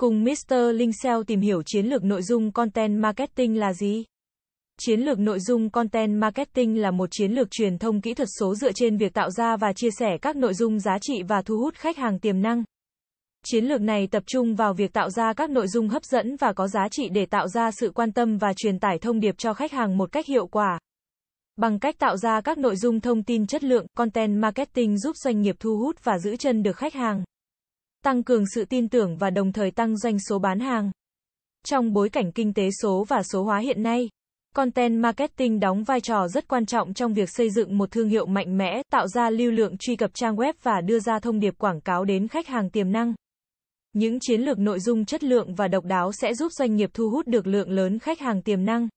Cùng Mr. Linh SEO tìm hiểu chiến lược nội dung content marketing là gì? Chiến lược nội dung content marketing là một chiến lược truyền thông kỹ thuật số dựa trên việc tạo ra và chia sẻ các nội dung giá trị và thu hút khách hàng tiềm năng. Chiến lược này tập trung vào việc tạo ra các nội dung hấp dẫn và có giá trị để tạo ra sự quan tâm và truyền tải thông điệp cho khách hàng một cách hiệu quả. Bằng cách tạo ra các nội dung thông tin chất lượng, content marketing giúp doanh nghiệp thu hút và giữ chân được khách hàng tăng cường sự tin tưởng và đồng thời tăng doanh số bán hàng. Trong bối cảnh kinh tế số và số hóa hiện nay, content marketing đóng vai trò rất quan trọng trong việc xây dựng một thương hiệu mạnh mẽ, tạo ra lưu lượng truy cập trang web và đưa ra thông điệp quảng cáo đến khách hàng tiềm năng. Những chiến lược nội dung chất lượng và độc đáo sẽ giúp doanh nghiệp thu hút được lượng lớn khách hàng tiềm năng,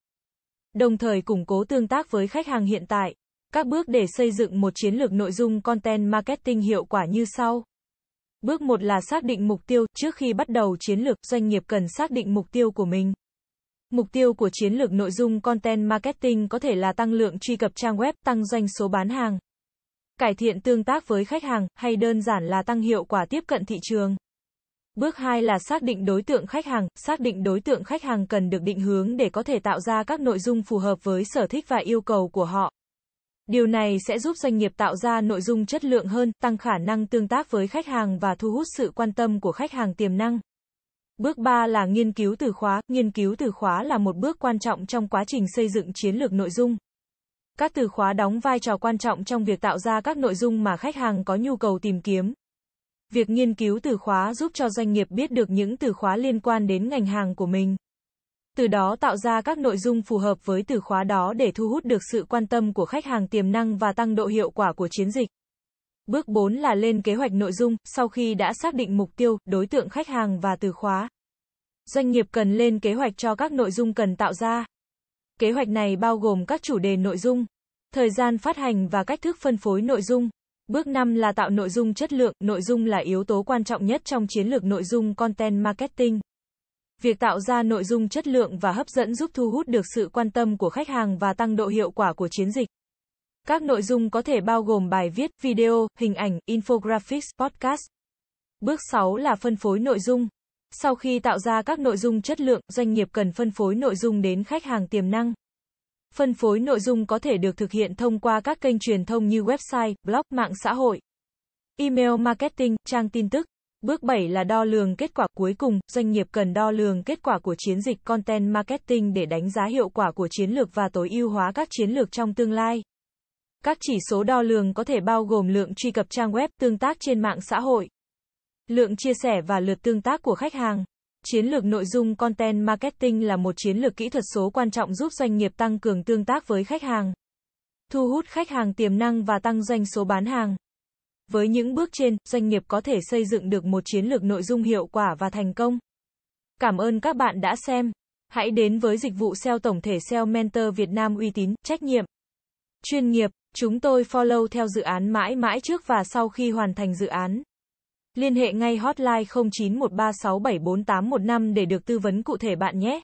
đồng thời củng cố tương tác với khách hàng hiện tại. Các bước để xây dựng một chiến lược nội dung content marketing hiệu quả như sau. Bước 1 là xác định mục tiêu, trước khi bắt đầu chiến lược, doanh nghiệp cần xác định mục tiêu của mình. Mục tiêu của chiến lược nội dung content marketing có thể là tăng lượng truy cập trang web, tăng doanh số bán hàng, cải thiện tương tác với khách hàng, hay đơn giản là tăng hiệu quả tiếp cận thị trường. Bước 2 là xác định đối tượng khách hàng, xác định đối tượng khách hàng cần được định hướng để có thể tạo ra các nội dung phù hợp với sở thích và yêu cầu của họ. Điều này sẽ giúp doanh nghiệp tạo ra nội dung chất lượng hơn, tăng khả năng tương tác với khách hàng và thu hút sự quan tâm của khách hàng tiềm năng. Bước 3 là nghiên cứu từ khóa. Nghiên cứu từ khóa là một bước quan trọng trong quá trình xây dựng chiến lược nội dung. Các từ khóa đóng vai trò quan trọng trong việc tạo ra các nội dung mà khách hàng có nhu cầu tìm kiếm. Việc nghiên cứu từ khóa giúp cho doanh nghiệp biết được những từ khóa liên quan đến ngành hàng của mình từ đó tạo ra các nội dung phù hợp với từ khóa đó để thu hút được sự quan tâm của khách hàng tiềm năng và tăng độ hiệu quả của chiến dịch. Bước 4 là lên kế hoạch nội dung, sau khi đã xác định mục tiêu, đối tượng khách hàng và từ khóa. Doanh nghiệp cần lên kế hoạch cho các nội dung cần tạo ra. Kế hoạch này bao gồm các chủ đề nội dung, thời gian phát hành và cách thức phân phối nội dung. Bước 5 là tạo nội dung chất lượng, nội dung là yếu tố quan trọng nhất trong chiến lược nội dung content marketing. Việc tạo ra nội dung chất lượng và hấp dẫn giúp thu hút được sự quan tâm của khách hàng và tăng độ hiệu quả của chiến dịch. Các nội dung có thể bao gồm bài viết, video, hình ảnh, infographics, podcast. Bước 6 là phân phối nội dung. Sau khi tạo ra các nội dung chất lượng, doanh nghiệp cần phân phối nội dung đến khách hàng tiềm năng. Phân phối nội dung có thể được thực hiện thông qua các kênh truyền thông như website, blog, mạng xã hội, email marketing, trang tin tức. Bước 7 là đo lường kết quả. Cuối cùng, doanh nghiệp cần đo lường kết quả của chiến dịch content marketing để đánh giá hiệu quả của chiến lược và tối ưu hóa các chiến lược trong tương lai. Các chỉ số đo lường có thể bao gồm lượng truy cập trang web, tương tác trên mạng xã hội, lượng chia sẻ và lượt tương tác của khách hàng. Chiến lược nội dung content marketing là một chiến lược kỹ thuật số quan trọng giúp doanh nghiệp tăng cường tương tác với khách hàng, thu hút khách hàng tiềm năng và tăng doanh số bán hàng. Với những bước trên, doanh nghiệp có thể xây dựng được một chiến lược nội dung hiệu quả và thành công. Cảm ơn các bạn đã xem. Hãy đến với dịch vụ SEO tổng thể SEO Mentor Việt Nam uy tín, trách nhiệm, chuyên nghiệp. Chúng tôi follow theo dự án mãi mãi trước và sau khi hoàn thành dự án. Liên hệ ngay hotline 0913674815 để được tư vấn cụ thể bạn nhé.